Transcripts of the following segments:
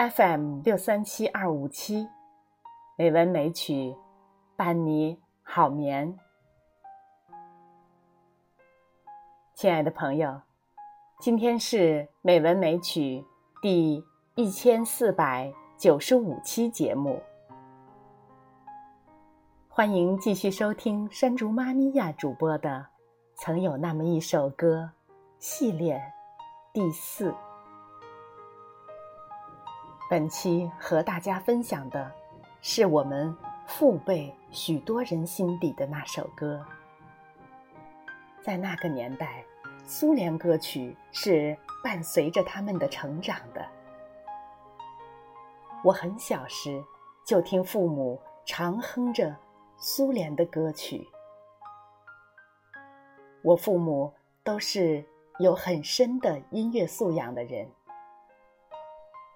FM 六三七二五七，美文美曲，伴你好眠。亲爱的朋友，今天是美文美曲第一千四百九十五期节目，欢迎继续收听山竹妈咪呀主播的《曾有那么一首歌》系列第四。本期和大家分享的，是我们父辈许多人心底的那首歌。在那个年代，苏联歌曲是伴随着他们的成长的。我很小时就听父母常哼着苏联的歌曲。我父母都是有很深的音乐素养的人。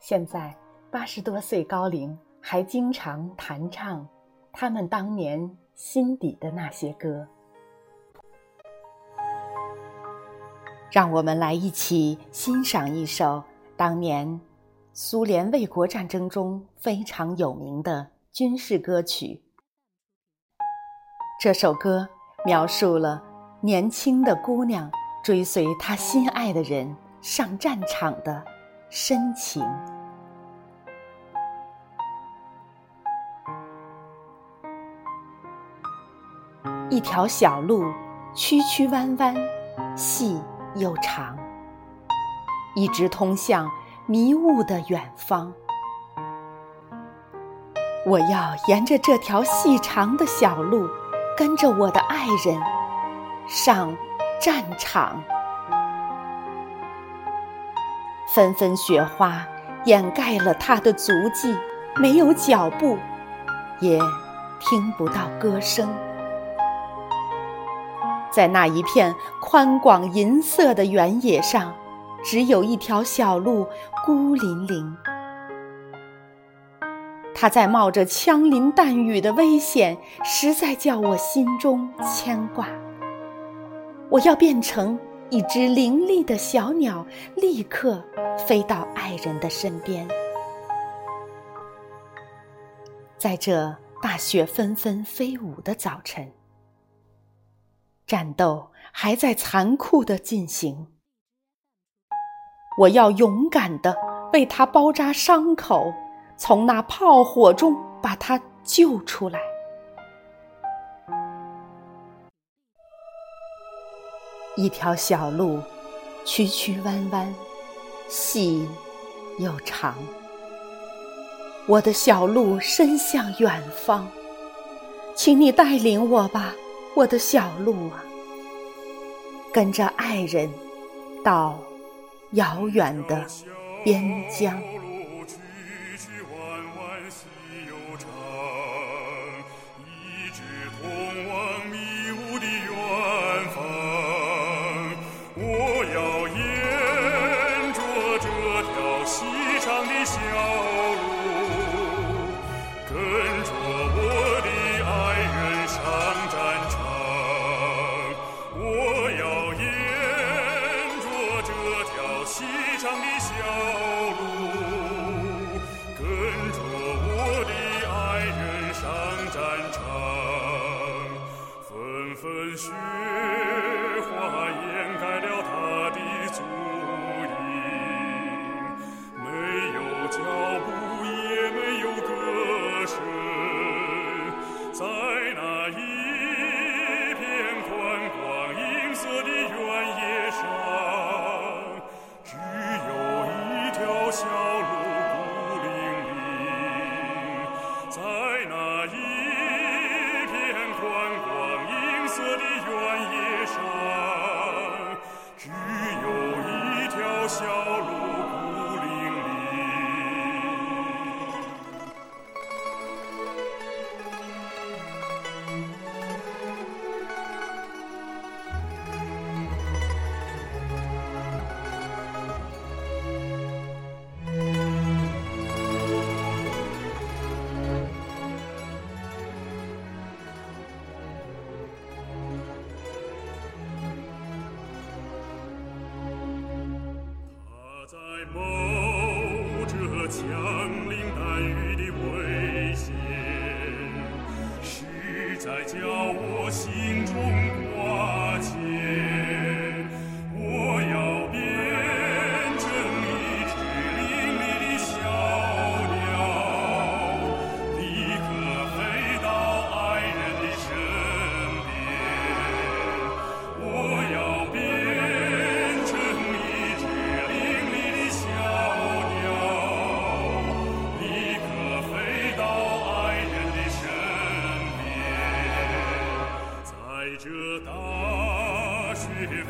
现在。八十多岁高龄，还经常弹唱他们当年心底的那些歌。让我们来一起欣赏一首当年苏联卫国战争中非常有名的军事歌曲。这首歌描述了年轻的姑娘追随她心爱的人上战场的深情。一条小路，曲曲弯弯，细又长，一直通向迷雾的远方。我要沿着这条细长的小路，跟着我的爱人上战场。纷纷雪花掩盖了他的足迹，没有脚步，也听不到歌声。在那一片宽广银色的原野上，只有一条小路，孤零零。它在冒着枪林弹雨的危险，实在叫我心中牵挂。我要变成一只伶俐的小鸟，立刻飞到爱人的身边。在这大雪纷纷飞舞的早晨。战斗还在残酷的进行，我要勇敢的为他包扎伤口，从那炮火中把他救出来。一条小路，曲曲弯弯，细又长。我的小路伸向远方，请你带领我吧。我的小路啊，跟着爱人到遥远的边疆。路曲曲弯弯，细又长，一直通往迷雾的远方。我要沿着这条细长的小。在那一片宽广银色的原野上只有一条小路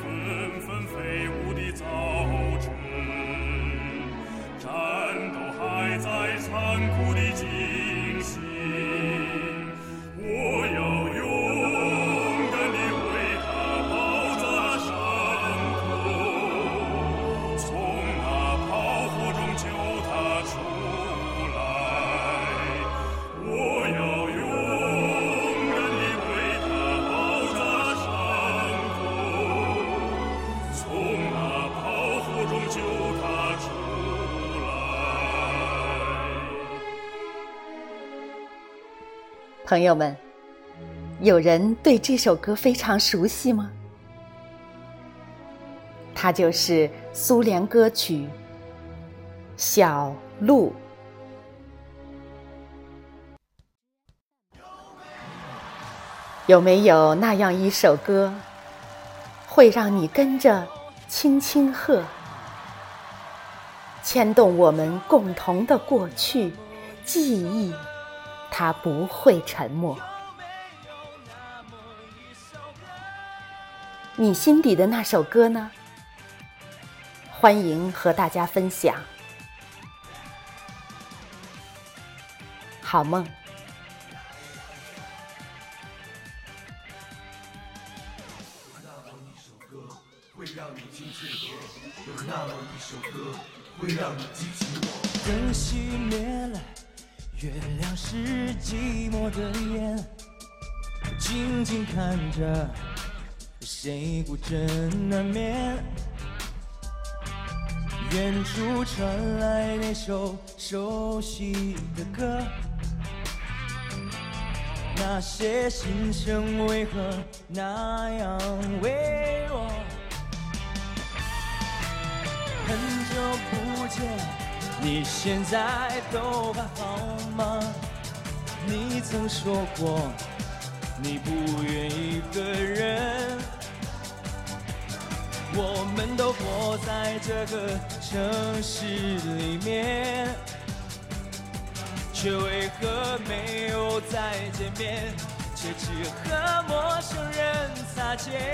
纷纷飞舞的早晨，战斗还在残酷的进行。朋友们，有人对这首歌非常熟悉吗？它就是苏联歌曲《小鹿》。有没有那样一首歌，会让你跟着轻轻和，牵动我们共同的过去记忆？它不会沉默。你心底的那首歌呢？欢迎和大家分享。好梦。灯熄灭了，月亮是寂寞的眼，静静看着，谁孤枕难眠。远处传来那首熟悉的歌，那些心声为何那样微弱？很久不见，你现在都还好吗？你曾说过，你不愿一个人。我们都活在这个城市里面，却为何没有再见面，却只和陌生人擦肩？